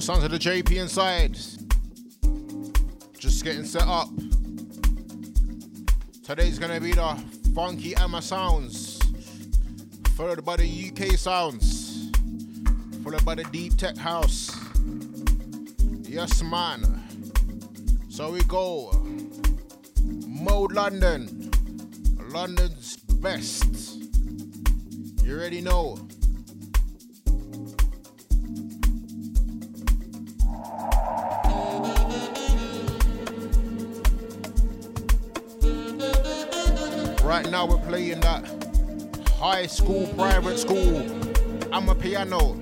Sounds of the JP inside. Just getting set up. Today's gonna be the funky Emma sounds, followed by the UK sounds, followed by the deep tech house. Yes, man. So we go. Mode London, London's best. You already know. School, private school. Amapiano.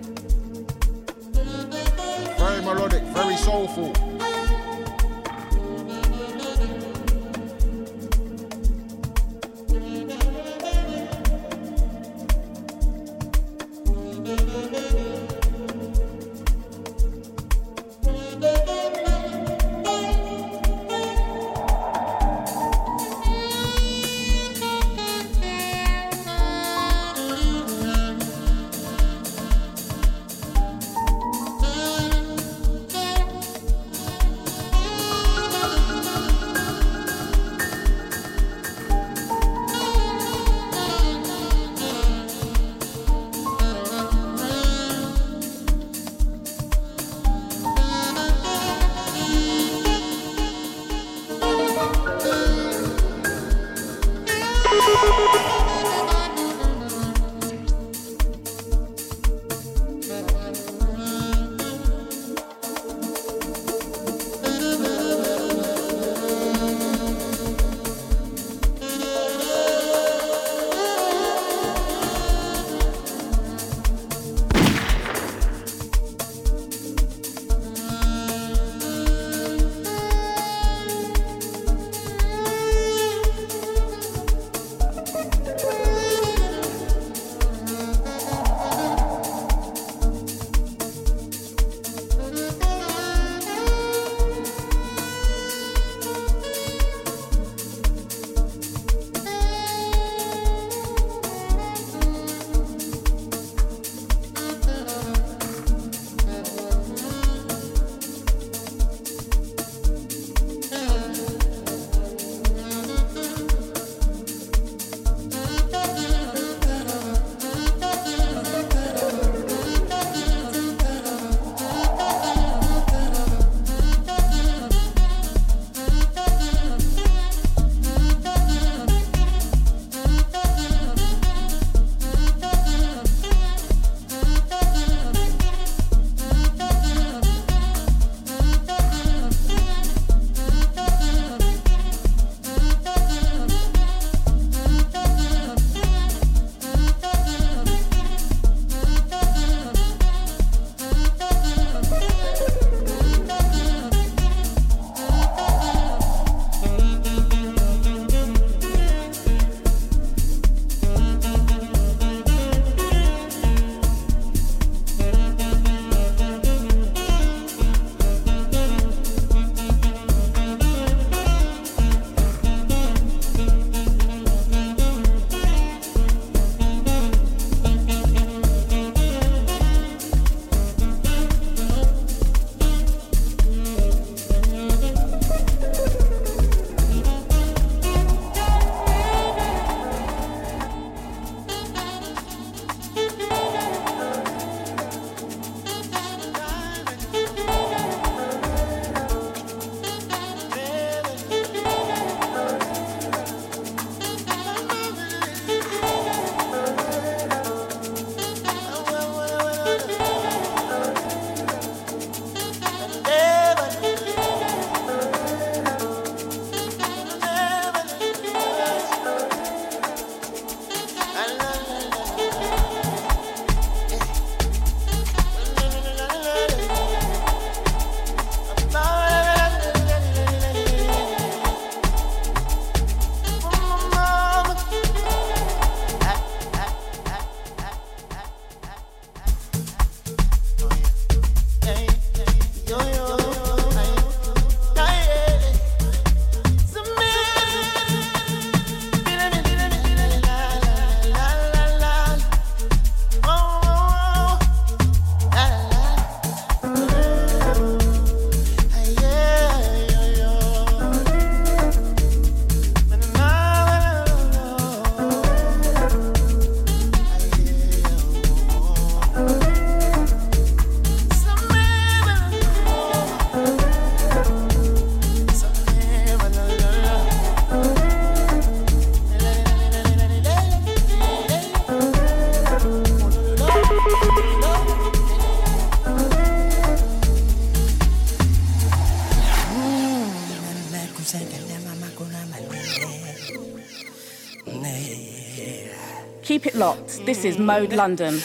Is Mode London.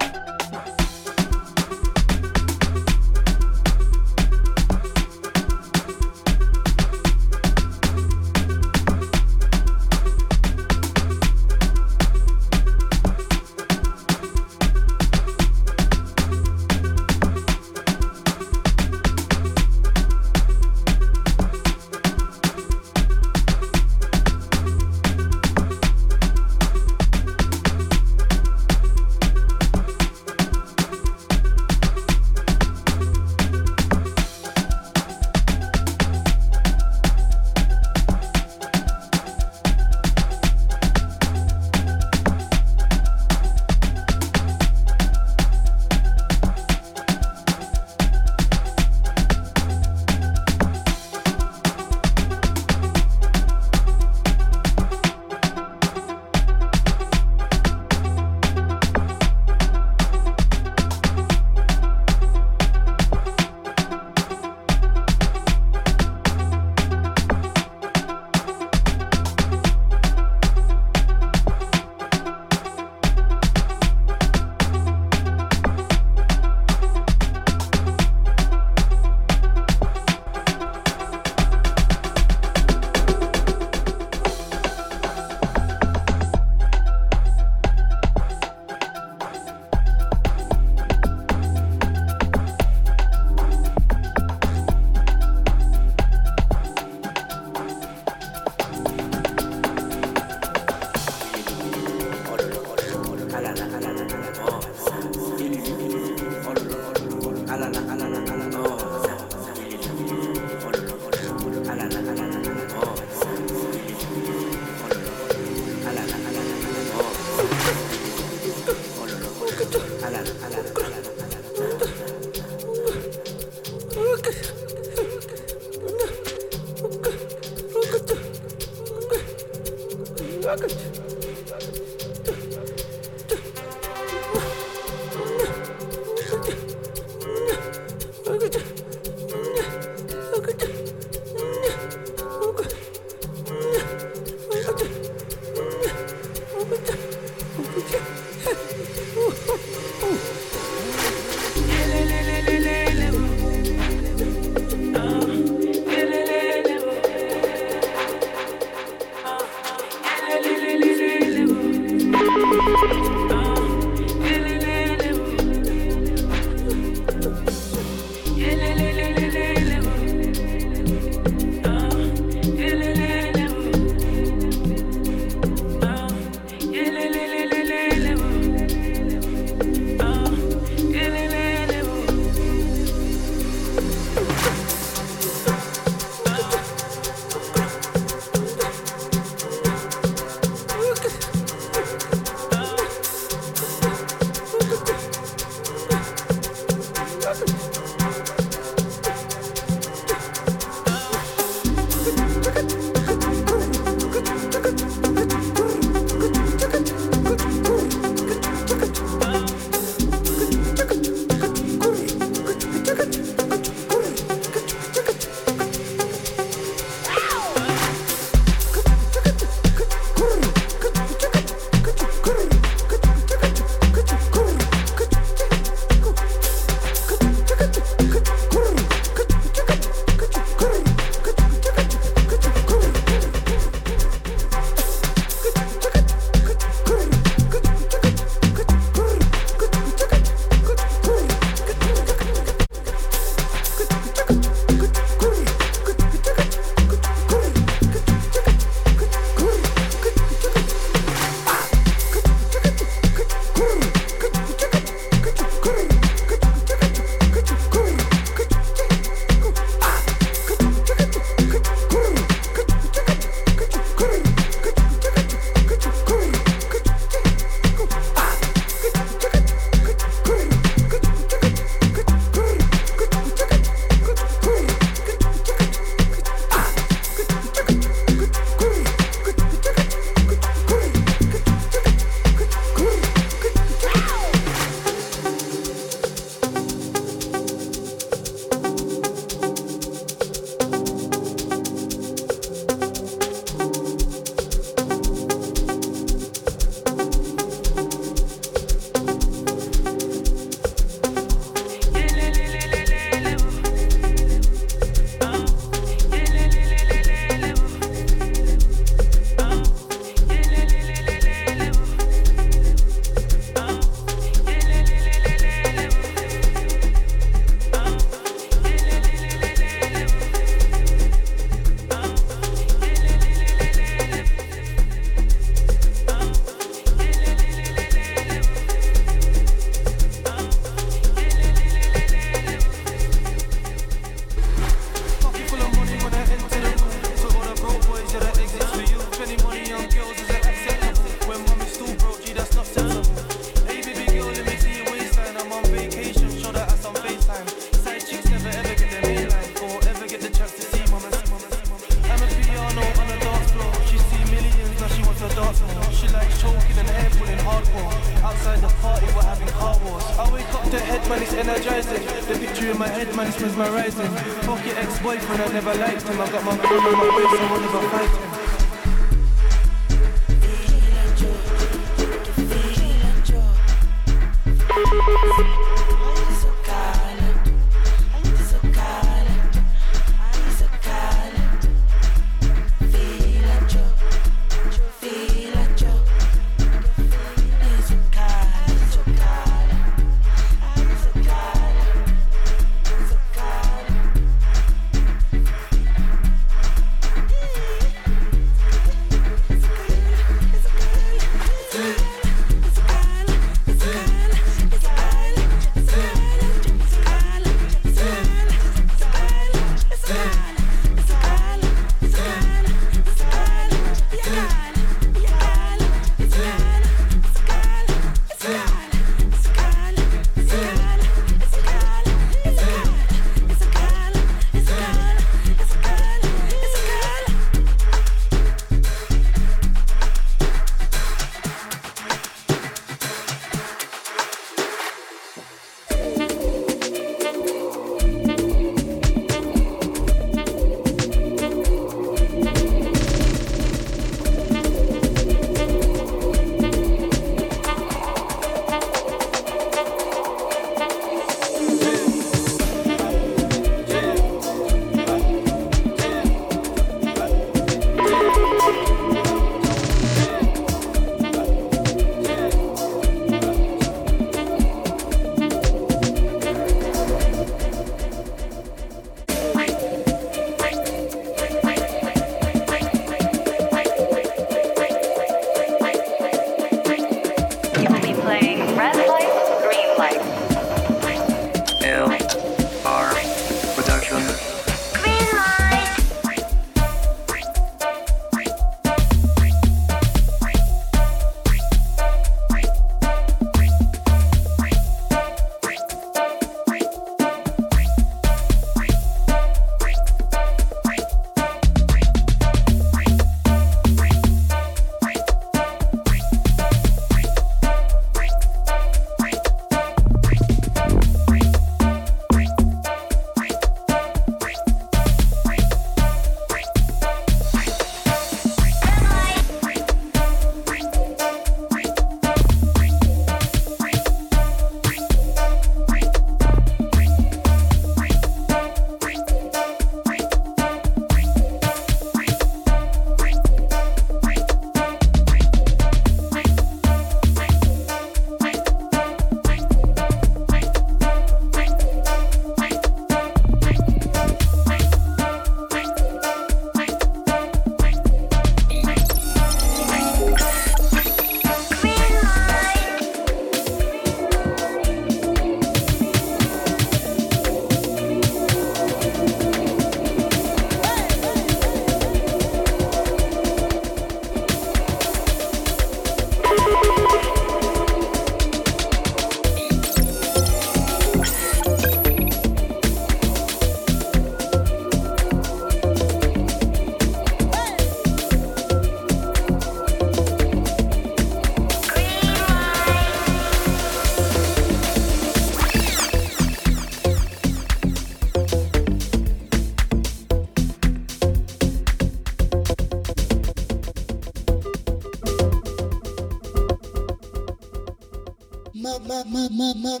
This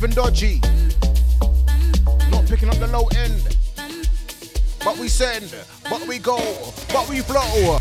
Moving dodgy. Not picking up the low end. But we send, but we go, but we flow.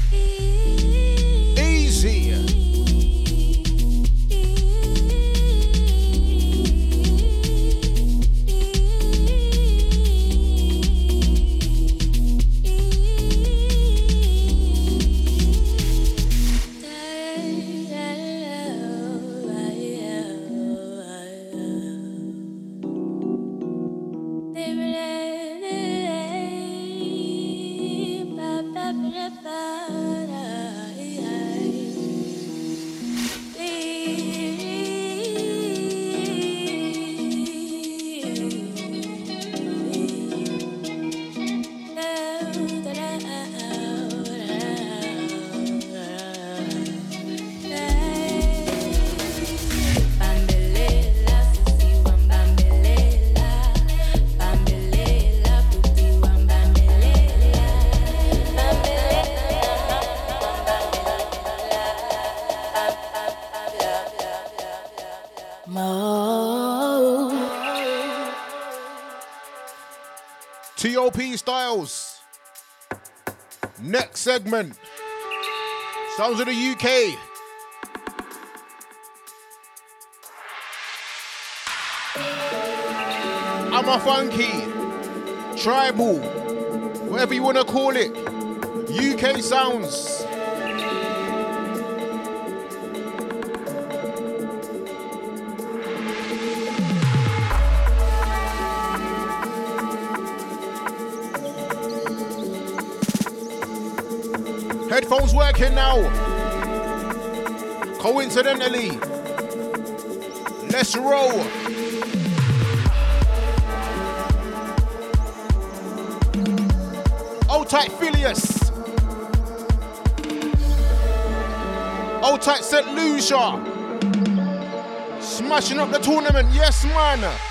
Segment. Sounds of the UK. I'm a funky, tribal, whatever you want to call it. UK sounds. Working now. Coincidentally. Let's roll. Old tight Phileas. Old tight St. Lucia. Smashing up the tournament. Yes, man.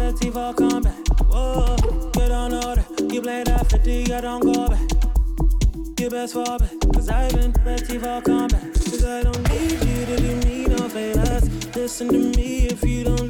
bet petit for combat. Whoa, you don't know that. You play that 50, I don't go back. You best fall back, cause I've been Bet petit for combat. Cause I don't need you to do me no favors. Listen to me if you don't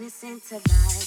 Darkness into light.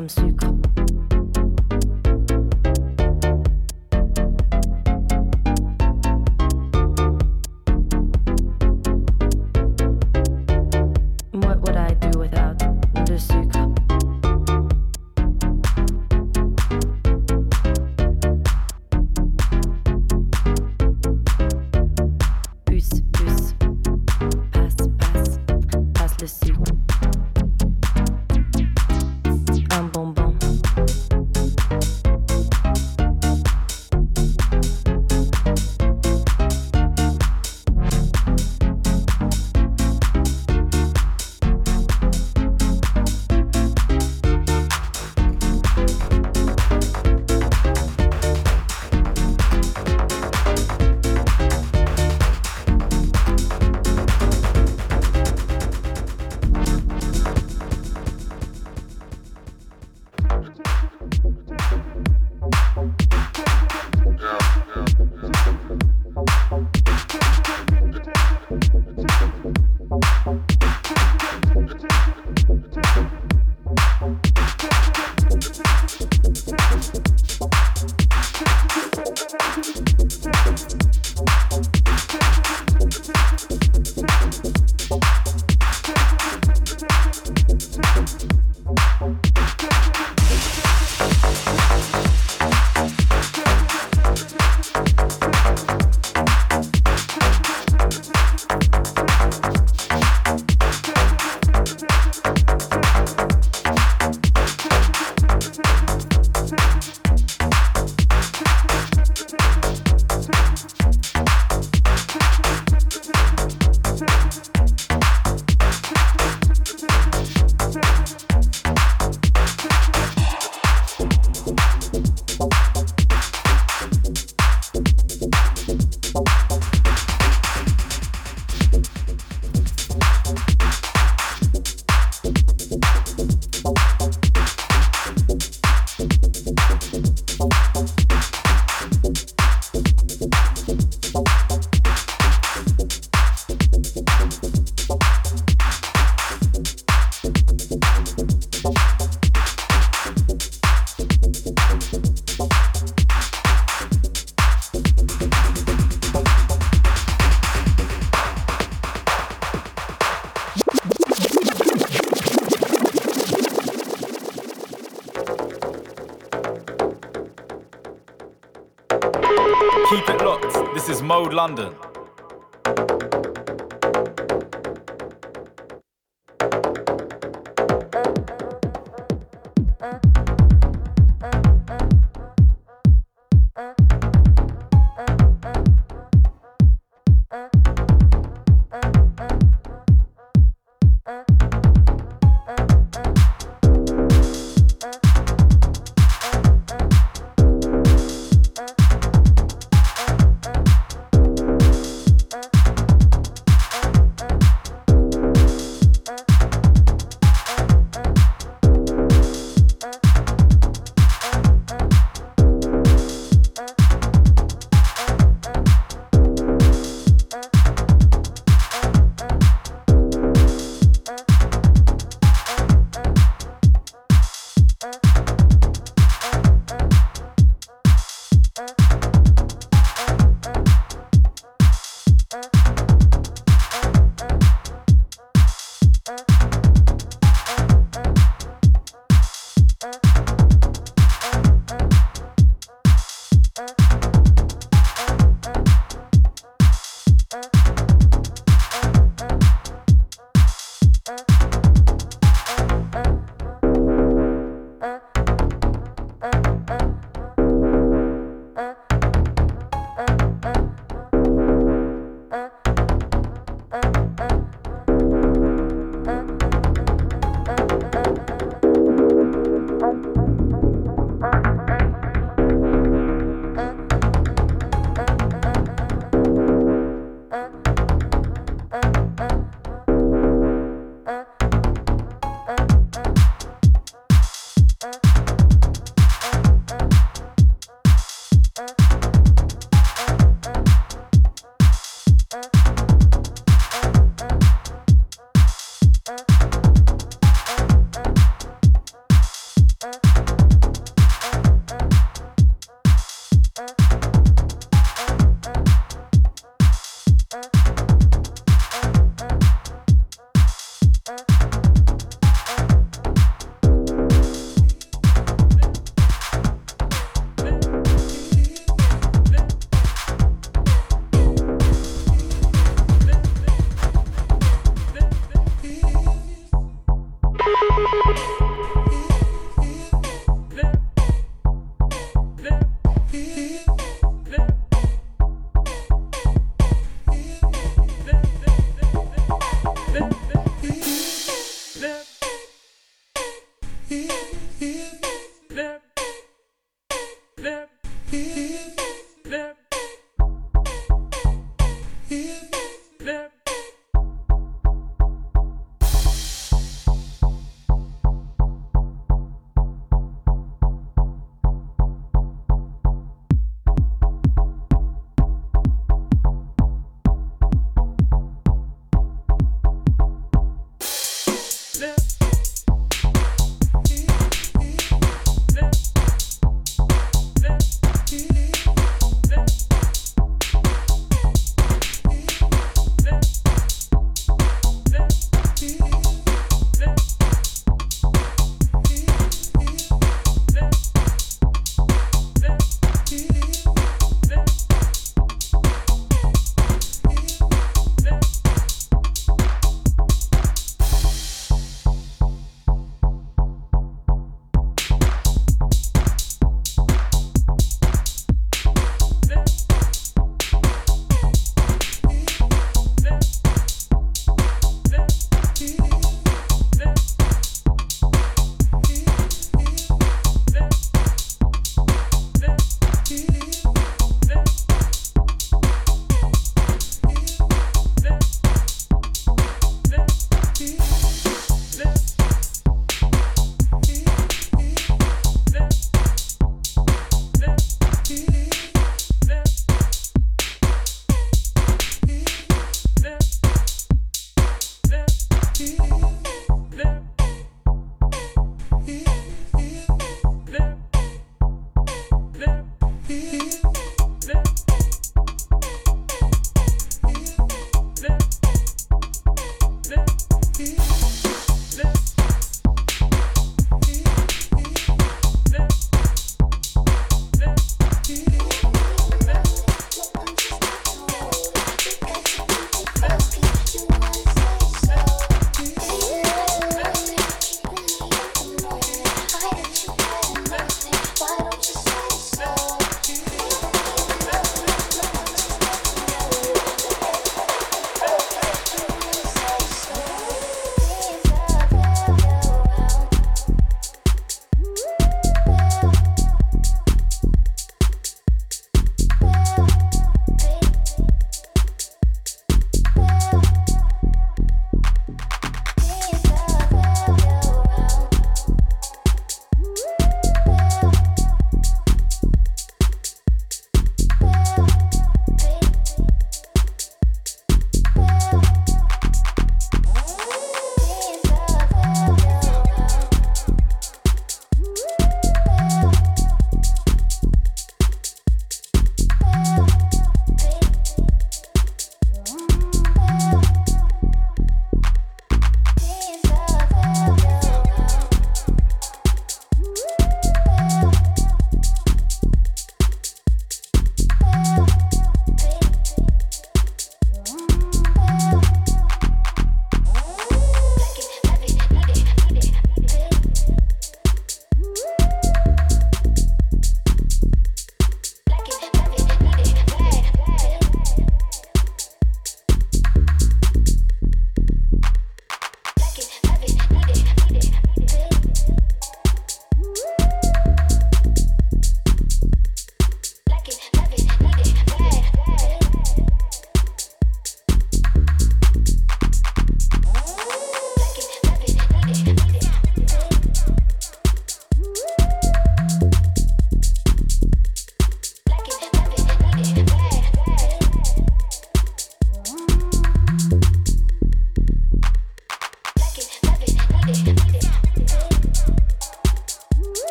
comme sucre. Mode London.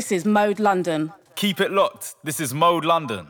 This is Mode London. Keep it locked. This is Mode London.